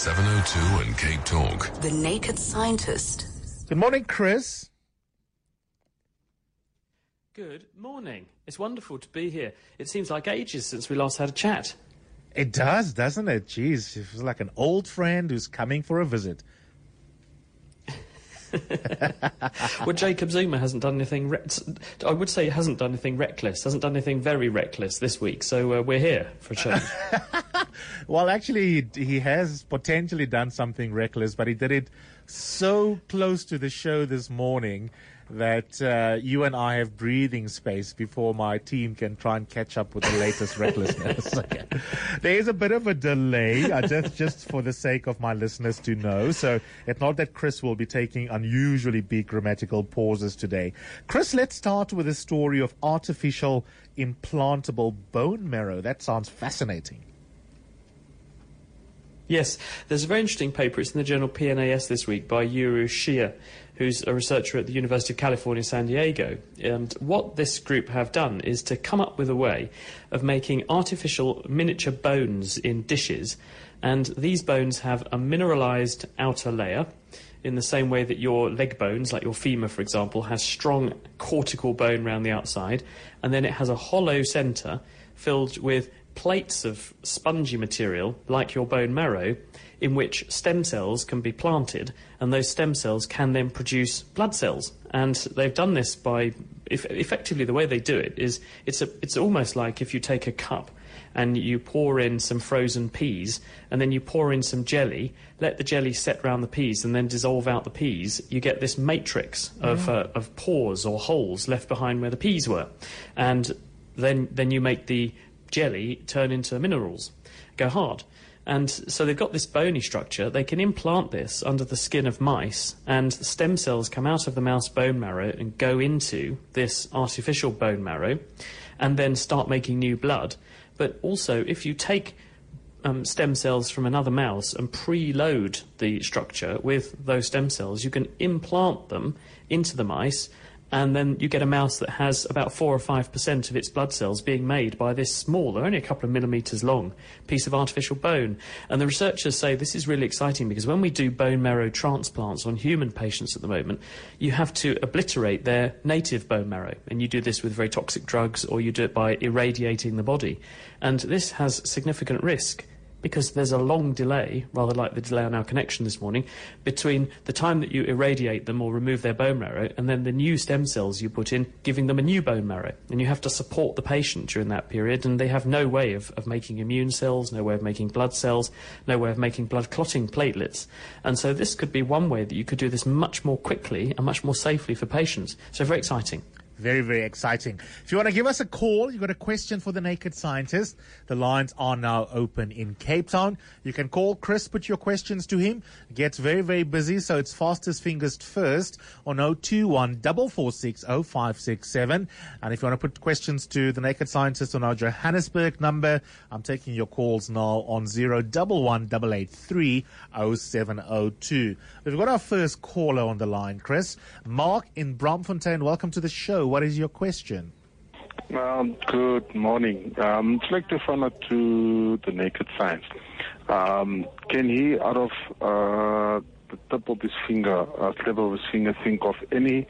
702 and Cape Talk. The Naked Scientist. Good morning, Chris. Good morning. It's wonderful to be here. It seems like ages since we last had a chat. It does, doesn't it? Jeez, it feels like an old friend who's coming for a visit. well, Jacob Zuma hasn't done anything. Re- I would say he hasn't done anything reckless. Hasn't done anything very reckless this week. So uh, we're here for a change. Well, actually, he- he has potentially done something reckless, but he did it so close to the show this morning that uh, you and I have breathing space before my team can try and catch up with the latest recklessness. Okay. There is a bit of a delay, uh, just just for the sake of my listeners to know. So it's not that Chris will be taking unusually big grammatical pauses today. Chris, let's start with the story of artificial implantable bone marrow. That sounds fascinating. Yes, there's a very interesting paper. It's in the journal PNAS this week by Yu-Ru Shih, who's a researcher at the University of California, San Diego. And what this group have done is to come up with a way of making artificial miniature bones in dishes. And these bones have a mineralized outer layer. In the same way that your leg bones, like your femur, for example, has strong cortical bone around the outside, and then it has a hollow center filled with plates of spongy material, like your bone marrow, in which stem cells can be planted, and those stem cells can then produce blood cells. And they've done this by, if, effectively, the way they do it is it's, a, it's almost like if you take a cup and you pour in some frozen peas, and then you pour in some jelly, let the jelly set round the peas, and then dissolve out the peas, you get this matrix of, uh, of pores or holes left behind where the peas were. And then, then you make the jelly turn into minerals, go hard. And so they've got this bony structure. They can implant this under the skin of mice, and stem cells come out of the mouse bone marrow and go into this artificial bone marrow, and then start making new blood. But also, if you take um, stem cells from another mouse and preload the structure with those stem cells, you can implant them into the mice, and then you get a mouse that has about four or five percent of its blood cells being made by this small, only a couple of millimeters long, piece of artificial bone. And the researchers say this is really exciting because when we do bone marrow transplants on human patients at the moment, you have to obliterate their native bone marrow. And you do this with very toxic drugs or you do it by irradiating the body. And this has significant risk because there's a long delay, rather like the delay on our connection this morning, between the time that you irradiate them or remove their bone marrow and then the new stem cells you put in, giving them a new bone marrow. And you have to support the patient during that period, and they have no way of, of making immune cells, no way of making blood cells, no way of making blood clotting platelets. And so this could be one way that you could do this much more quickly and much more safely for patients. So very exciting. Very, very exciting. If you want to give us a call, you've got a question for the Naked Scientist, the lines are now open in Cape Town. You can call Chris, put your questions to him. It gets very, very busy, so it's fastest fingers first on 021 446 0567. And if you want to put questions to the Naked Scientist on our Johannesburg number, I'm taking your calls now on 011 883 0702. We've got our first caller on the line, Chris. Mark in Bloemfontein, welcome to the show. What is your question? Um, good morning. Um, I'd like to find out to the naked science. Um, can he, out of uh, the tip of his finger, uh, tip of his finger, think of any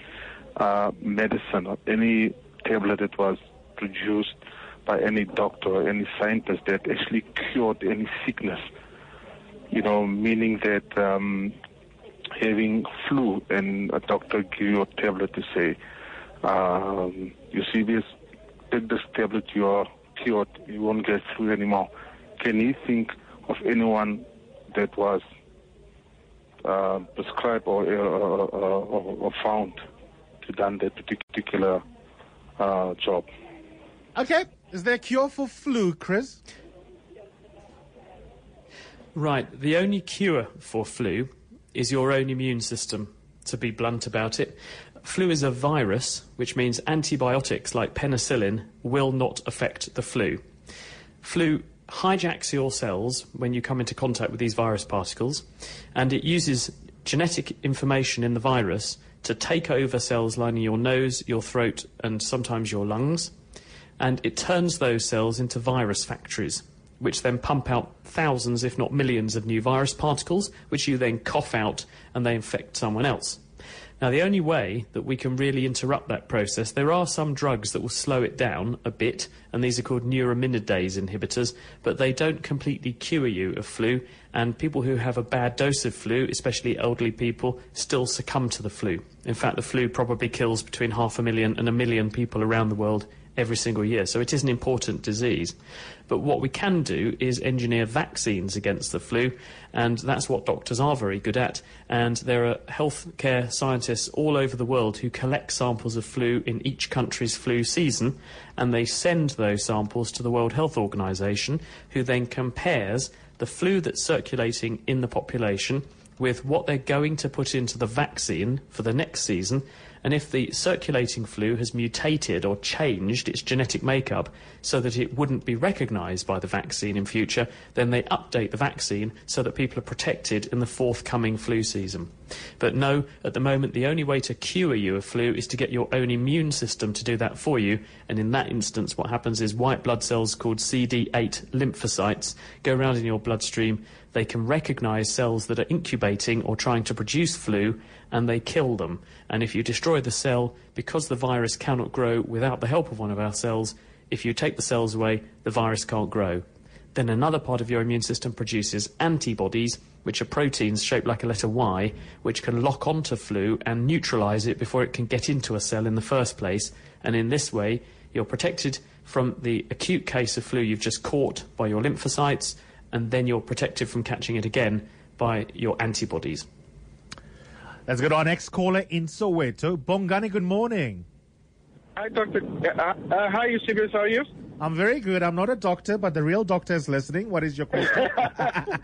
uh, medicine or any tablet that was produced by any doctor or any scientist that actually cured any sickness? You know, meaning that um, having flu and a doctor give you a tablet to say, um, you see this, take this tablet, you are cured, you won't get through anymore. Can you think of anyone that was uh, prescribed or, uh, or, or, or found to done that particular uh, job? Okay. Is there a cure for flu, Chris? Right. The only cure for flu is your own immune system, to be blunt about it. Flu is a virus, which means antibiotics like penicillin will not affect the flu. Flu hijacks your cells when you come into contact with these virus particles, and it uses genetic information in the virus to take over cells lining your nose, your throat, and sometimes your lungs, and it turns those cells into virus factories which then pump out thousands, if not millions, of new virus particles, which you then cough out and they infect someone else. Now, the only way that we can really interrupt that process, there are some drugs that will slow it down a bit, and these are called neuraminidase inhibitors, but they don't completely cure you of flu, and people who have a bad dose of flu, especially elderly people, still succumb to the flu. In fact, the flu probably kills between half a million and a million people around the world every single year. So it is an important disease. But what we can do is engineer vaccines against the flu, and that's what doctors are very good at. And there are healthcare scientists all over the world who collect samples of flu in each country's flu season, and they send those samples to the World Health Organization, who then compares the flu that's circulating in the population with what they're going to put into the vaccine for the next season and if the circulating flu has mutated or changed its genetic makeup so that it wouldn't be recognised by the vaccine in future, then they update the vaccine so that people are protected in the forthcoming flu season. But no, at the moment, the only way to cure you of flu is to get your own immune system to do that for you. And in that instance, what happens is white blood cells called CD8 lymphocytes go around in your bloodstream. They can recognise cells that are incubating or trying to produce flu and they kill them. And if you destroy the cell, because the virus cannot grow without the help of one of our cells, if you take the cells away, the virus can't grow. Then another part of your immune system produces antibodies, which are proteins shaped like a letter Y, which can lock onto flu and neutralize it before it can get into a cell in the first place. And in this way, you're protected from the acute case of flu you've just caught by your lymphocytes, and then you're protected from catching it again by your antibodies. Let's go to our next caller in Soweto. Bongani, good morning. Hi, Doctor. Uh, uh, hi, Eusebius. How are you? I'm very good. I'm not a doctor, but the real doctor is listening. What is your question? uh,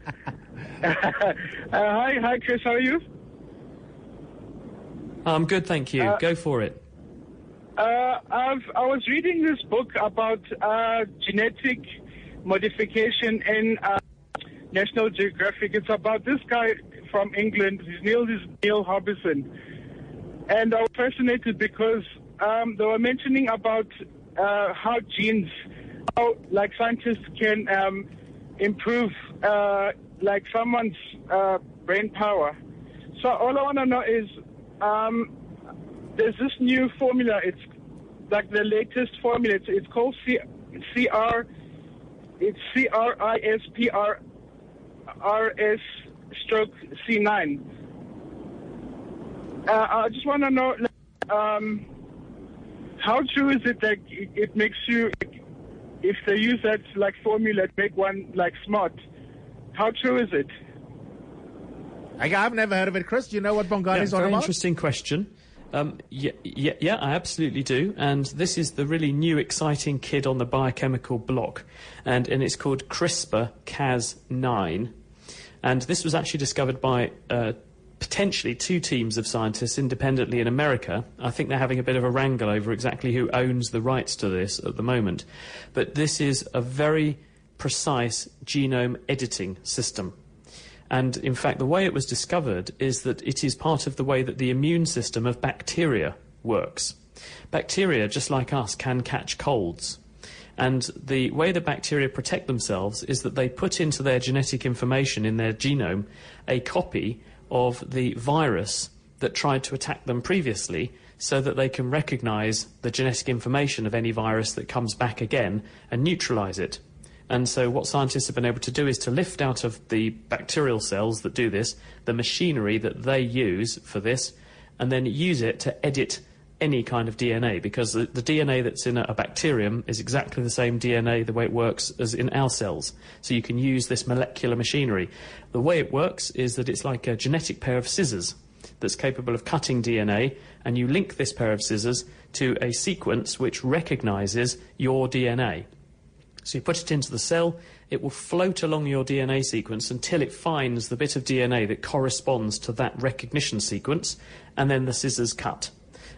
hi, hi, Chris. How are you? I'm good, thank you. Uh, Go for it. Uh, I've, I was reading this book about uh, genetic modification in uh, National Geographic. It's about this guy from England. His name is Neil Harbisson. And I was fascinated because um, they were mentioning about uh, how genes, how like scientists can um, improve uh, like someone's uh, brain power. So all I want to know is um, there's this new formula. It's like the latest formula. It's, it's called C, CR. It's C R I S P R R S stroke C9. Uh, I just want to know um, how true is it that it, it makes you, if they use that like formula to make one like smart, how true is it? I, I've never heard of it. Chris, do you know what Bongani Yeah, is on very about? interesting question. Um, yeah, yeah, yeah, I absolutely do. And this is the really new, exciting kid on the biochemical block, and and it's called CRISPR Cas9. And this was actually discovered by uh, potentially two teams of scientists independently in America. I think they're having a bit of a wrangle over exactly who owns the rights to this at the moment. But this is a very precise genome editing system. And in fact, the way it was discovered is that it is part of the way that the immune system of bacteria works. Bacteria, just like us, can catch colds. And the way that bacteria protect themselves is that they put into their genetic information in their genome a copy of the virus that tried to attack them previously so that they can recognize the genetic information of any virus that comes back again and neutralize it. And so, what scientists have been able to do is to lift out of the bacterial cells that do this the machinery that they use for this, and then use it to edit any kind of DNA because the, the DNA that's in a, a bacterium is exactly the same DNA, the way it works, as in our cells. So, you can use this molecular machinery. The way it works is that it's like a genetic pair of scissors that's capable of cutting DNA, and you link this pair of scissors to a sequence which recognizes your DNA. So you put it into the cell, it will float along your DNA sequence until it finds the bit of DNA that corresponds to that recognition sequence, and then the scissors cut.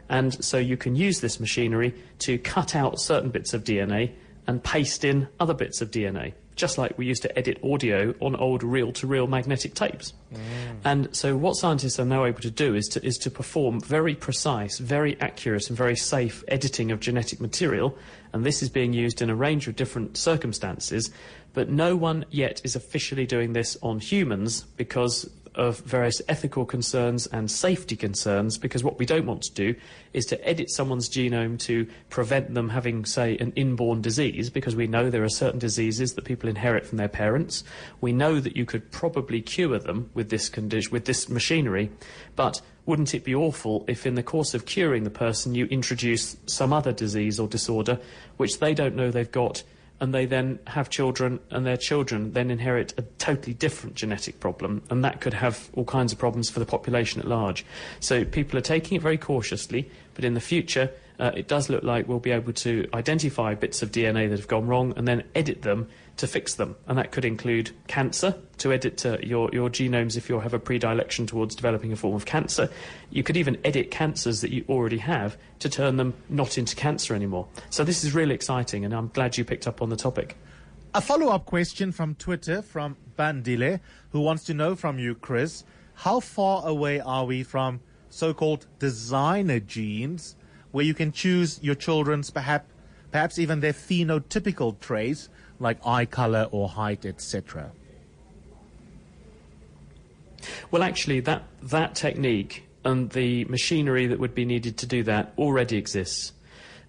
And so you can use this machinery to cut out certain bits of DNA and paste in other bits of DNA, just like we used to edit audio on old reel to reel magnetic tapes. Mm. And so, what scientists are now able to do is to, is to perform very precise, very accurate, and very safe editing of genetic material. And this is being used in a range of different circumstances. But no one yet is officially doing this on humans because of various ethical concerns and safety concerns because what we don't want to do is to edit someone's genome to prevent them having, say, an inborn disease because we know there are certain diseases that people inherit from their parents. We know that you could probably cure them with this condition, with this machinery, but wouldn't it be awful if in the course of curing the person you introduce some other disease or disorder which they don't know they've got and they then have children, and their children then inherit a totally different genetic problem, and that could have all kinds of problems for the population at large. So people are taking it very cautiously, but in the future, uh, it does look like we'll be able to identify bits of DNA that have gone wrong and then edit them to fix them. And that could include cancer, to edit uh, your, your genomes if you have a predilection towards developing a form of cancer. You could even edit cancers that you already have to turn them not into cancer anymore. So this is really exciting, and I'm glad you picked up on the topic. A follow up question from Twitter from Bandile, who wants to know from you, Chris, how far away are we from so called designer genes, where you can choose your children's perhaps, perhaps even their phenotypical traits, like eye color or height, etc.? Well, actually, that, that technique and the machinery that would be needed to do that already exists.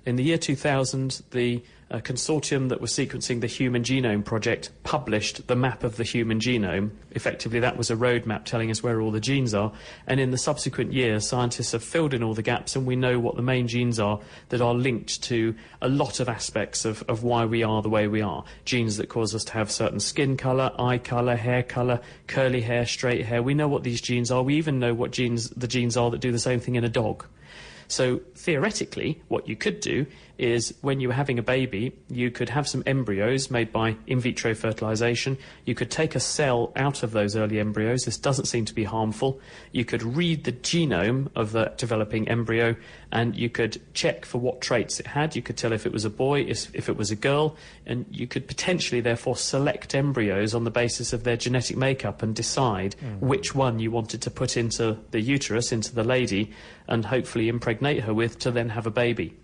In the year 2000, the uh, consortium that was sequencing the Human Genome Project published the map of the human genome. Effectively, that was a roadmap telling us where all the genes are. And in the subsequent years, scientists have filled in all the gaps, and we know what the main genes are that are linked to a lot of aspects of, of why we are the way we are. Genes that cause us to have certain skin colour, eye colour, hair colour, curly hair, straight hair. We know what these genes are. We even know what genes the genes are that do the same thing in a dog. So theoretically, what you could do is when you were having a baby, you could have some embryos made by in vitro fertilization. You could take a cell out of those early embryos. This doesn't seem to be harmful. You could read the genome of the developing embryo and you could check for what traits it had. You could tell if it was a boy, if, if it was a girl, and you could potentially therefore select embryos on the basis of their genetic makeup and decide hmm. which one you wanted to put into the uterus, into the lady, and hopefully impregnate her with to then have a baby.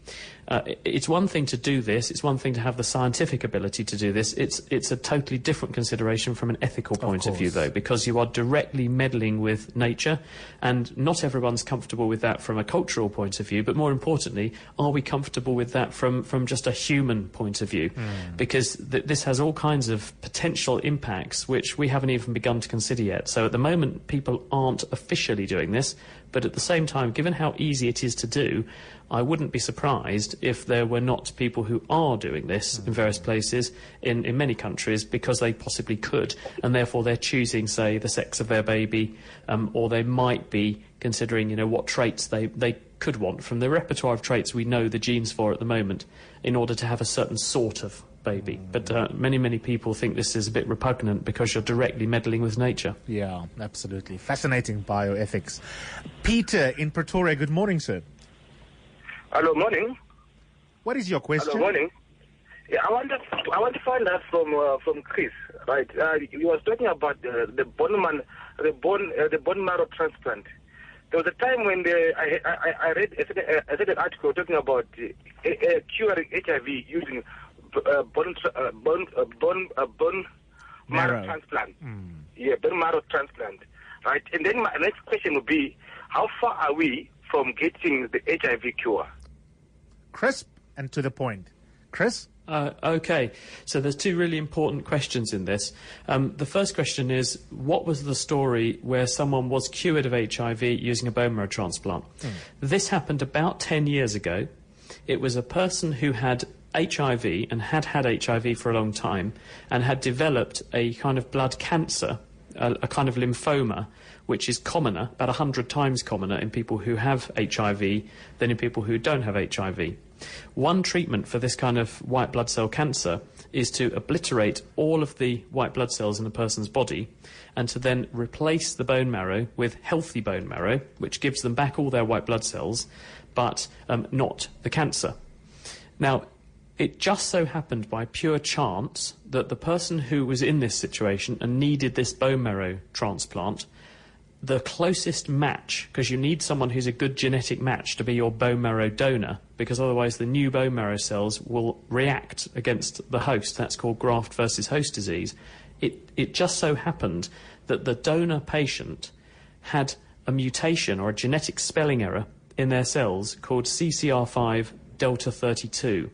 Uh, it's one thing to do this. It's one thing to have the scientific ability to do this. It's it's a totally different consideration from an ethical point of, view, though, because you are directly meddling with nature, and not everyone's comfortable with that from a cultural point of view. But more importantly, are we comfortable with that from from just a human point of view? Because th- this has all kinds of potential impacts which we haven't even begun to consider yet. So at the moment, people aren't officially doing this. But at the same time, given how easy it is to do, I wouldn't be surprised if there were not people who are doing this in various places in, in many countries because they possibly could, and therefore they're choosing, say, the sex of their baby, um, or they might be considering, you know, what traits they, they could want from the repertoire of traits we know the genes for at the moment in order to have a certain sort of baby. But uh, many, many people think this is a bit repugnant because you're directly meddling with nature. Yeah, absolutely. Fascinating bioethics. Peter in Pretoria, good morning, sir. Hello, morning. What is your question? Hello, morning. Yeah, I want to I want to find out from uh, from Chris. Right, uh, he was talking about the the bone man, the bone uh, the bone marrow transplant. There was a time when the, I, I I read a certain, a certain article talking about uh, uh, curing HIV using uh, bone uh, bone uh, bone uh, bone marrow, Marrow. transplant. Yeah, bone marrow transplant. Right, and then my next question would be, how far are we from getting the HIV cure? Crisp and to the point. Chris? Uh, okay, so there's two really important questions in this. Um, the first question is, what was the story where someone was cured of HIV using a bone marrow transplant? This happened about 10 years ago. It was a person who had HIV and had had HIV for a long time and had developed a kind of blood cancer, a, a kind of lymphoma, which is commoner, about 100 times commoner in people who have HIV than in people who don't have HIV. One treatment for this kind of white blood cell cancer is to obliterate all of the white blood cells in a person's body and to then replace the bone marrow with healthy bone marrow, which gives them back all their white blood cells, but um, not the cancer. Now, it just so happened by pure chance that the person who was in this situation and needed this bone marrow transplant, the closest match, because you need someone who's a good genetic match to be your bone marrow donor, because otherwise the new bone marrow cells will react against the host. That's called graft versus host disease. It, it just so happened that the donor patient had a mutation or a genetic spelling error in their cells called CCR5 delta 32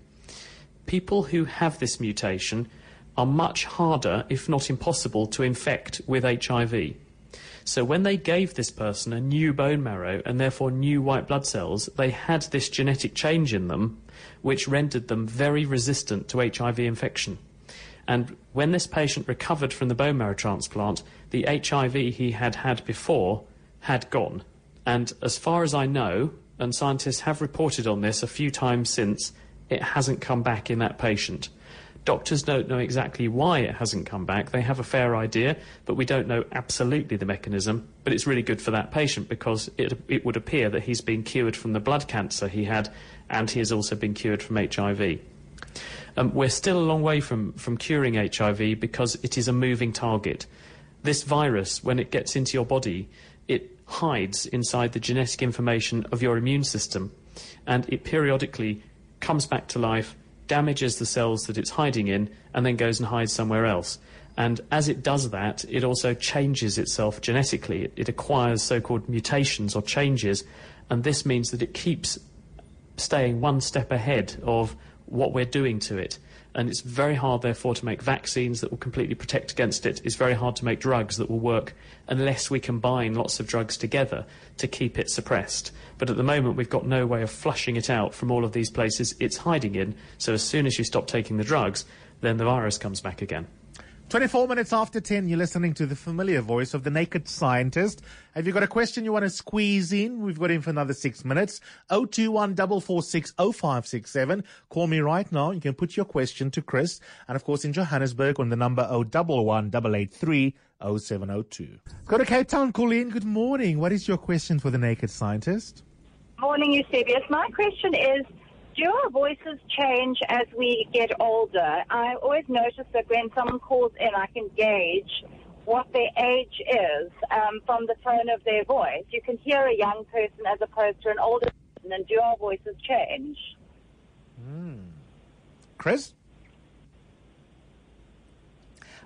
people who have this mutation are much harder, if not impossible, to infect with HIV. So when they gave this person a new bone marrow and therefore new white blood cells, they had this genetic change in them which rendered them very resistant to HIV infection. And when this patient recovered from the bone marrow transplant, the HIV he had had before had gone. And as far as I know, and scientists have reported on this a few times since, it hasn't come back in that patient. Doctors don't know exactly why it hasn't come back. They have a fair idea, but we don't know absolutely the mechanism. But it's really good for that patient because it, it would appear that he's been cured from the blood cancer he had and he has also been cured from HIV. Um, we're still a long way from, from curing HIV because it is a moving target. This virus, when it gets into your body, it hides inside the genetic information of your immune system and it periodically comes back to life, damages the cells that it's hiding in, and then goes and hides somewhere else. And as it does that, it also changes itself genetically. It, it acquires so called mutations or changes, and this means that it keeps staying one step ahead of what we're doing to it and it's very hard, therefore, to make vaccines that will completely protect against it. It's very hard to make drugs that will work unless we combine lots of drugs together to keep it suppressed. But at the moment, we've got no way of flushing it out from all of these places it's hiding in. So as soon as you stop taking the drugs, then the virus comes back again. 24 minutes after 10, you're listening to the familiar voice of the naked scientist. Have you got a question you want to squeeze in? We've got in for another six minutes. 021 0567. Call me right now. You can put your question to Chris. And of course, in Johannesburg on the number 011 883 0702. Go to Cape Town, Colleen. Good morning. What is your question for the naked scientist? Morning, Eusebius. My question is do our voices change as we get older? I always notice that when someone calls in, I can gauge what their age is um, from the tone of their voice. You can hear a young person as opposed to an older person, and do our voices change? Mm. Chris?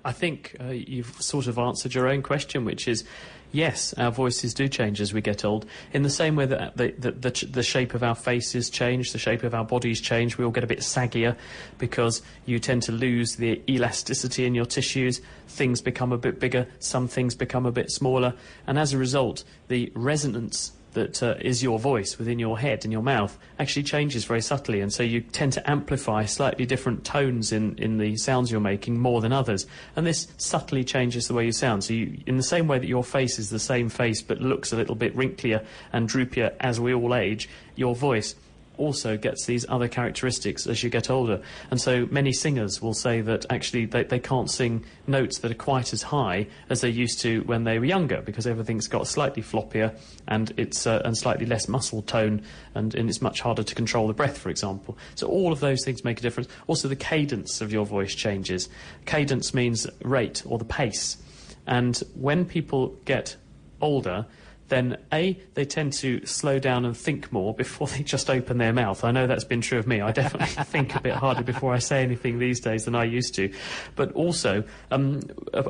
I think uh, you've sort of answered your own question, which is yes, our voices do change as we get old. In the same way that uh, the, the, the, the, shape of our faces change, the shape of our bodies change, we all get a bit saggier because you tend to lose the elasticity in your tissues. Things become a bit bigger, some things become a bit smaller, and as a result, the resonance that uh, is your voice within your head and your mouth actually changes very subtly, and so you tend to amplify slightly different tones in, in the sounds you're making more than others, and this subtly changes the way you sound. So, you, in the same way that your face is the same face but looks a little bit wrinklier and droopier as we all age, your voice also gets these other characteristics as you get older. And so many singers will say that actually they, they can't sing notes that are quite as high as they used to when they were younger because everything's got slightly floppier and it's uh, and slightly less muscle tone and, and it's much harder to control the breath, for example. So all of those things make a difference. Also, the cadence of your voice changes. Cadence means rate or the pace. And when people get older, then A, they tend to slow down and think more before they just open their mouth. I know that's been true of me. I definitely think a bit harder before I say anything these days than I used to. But also, um,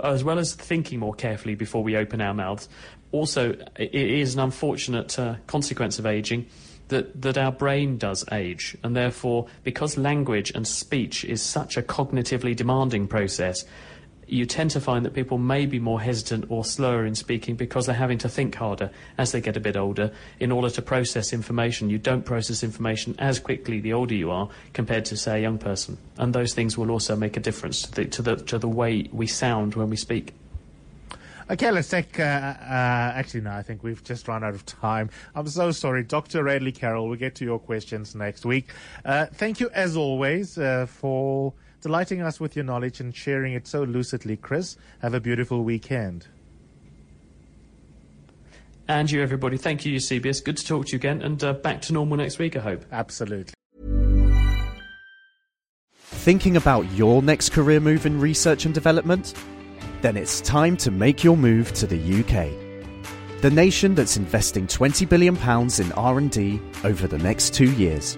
as well as thinking more carefully before we open our mouths, also, it is an unfortunate uh, consequence of aging that, that our brain does age. And therefore, because language and speech is such a cognitively demanding process, you tend to find that people may be more hesitant or slower in speaking because they're having to think harder as they get a bit older in order to process information. You don't process information as quickly the older you are compared to, say, a young person. And those things will also make a difference to the, to the, to the way we sound when we speak. Okay, let's take. Uh, uh, actually, no, I think we've just run out of time. I'm so sorry, Dr. Radley Carroll. We'll get to your questions next week. Uh, thank you, as always, uh, for delighting us with your knowledge and sharing it so lucidly, Chris. Have a beautiful weekend. And you, everybody. Thank you, Eusebius. Good to talk to you again, and uh, back to normal next week, I hope. Absolutely. Thinking about your next career move in research and development? Then it's time to make your move to the UK. The nation that's investing 20 billion pounds in R&D over the next 2 years.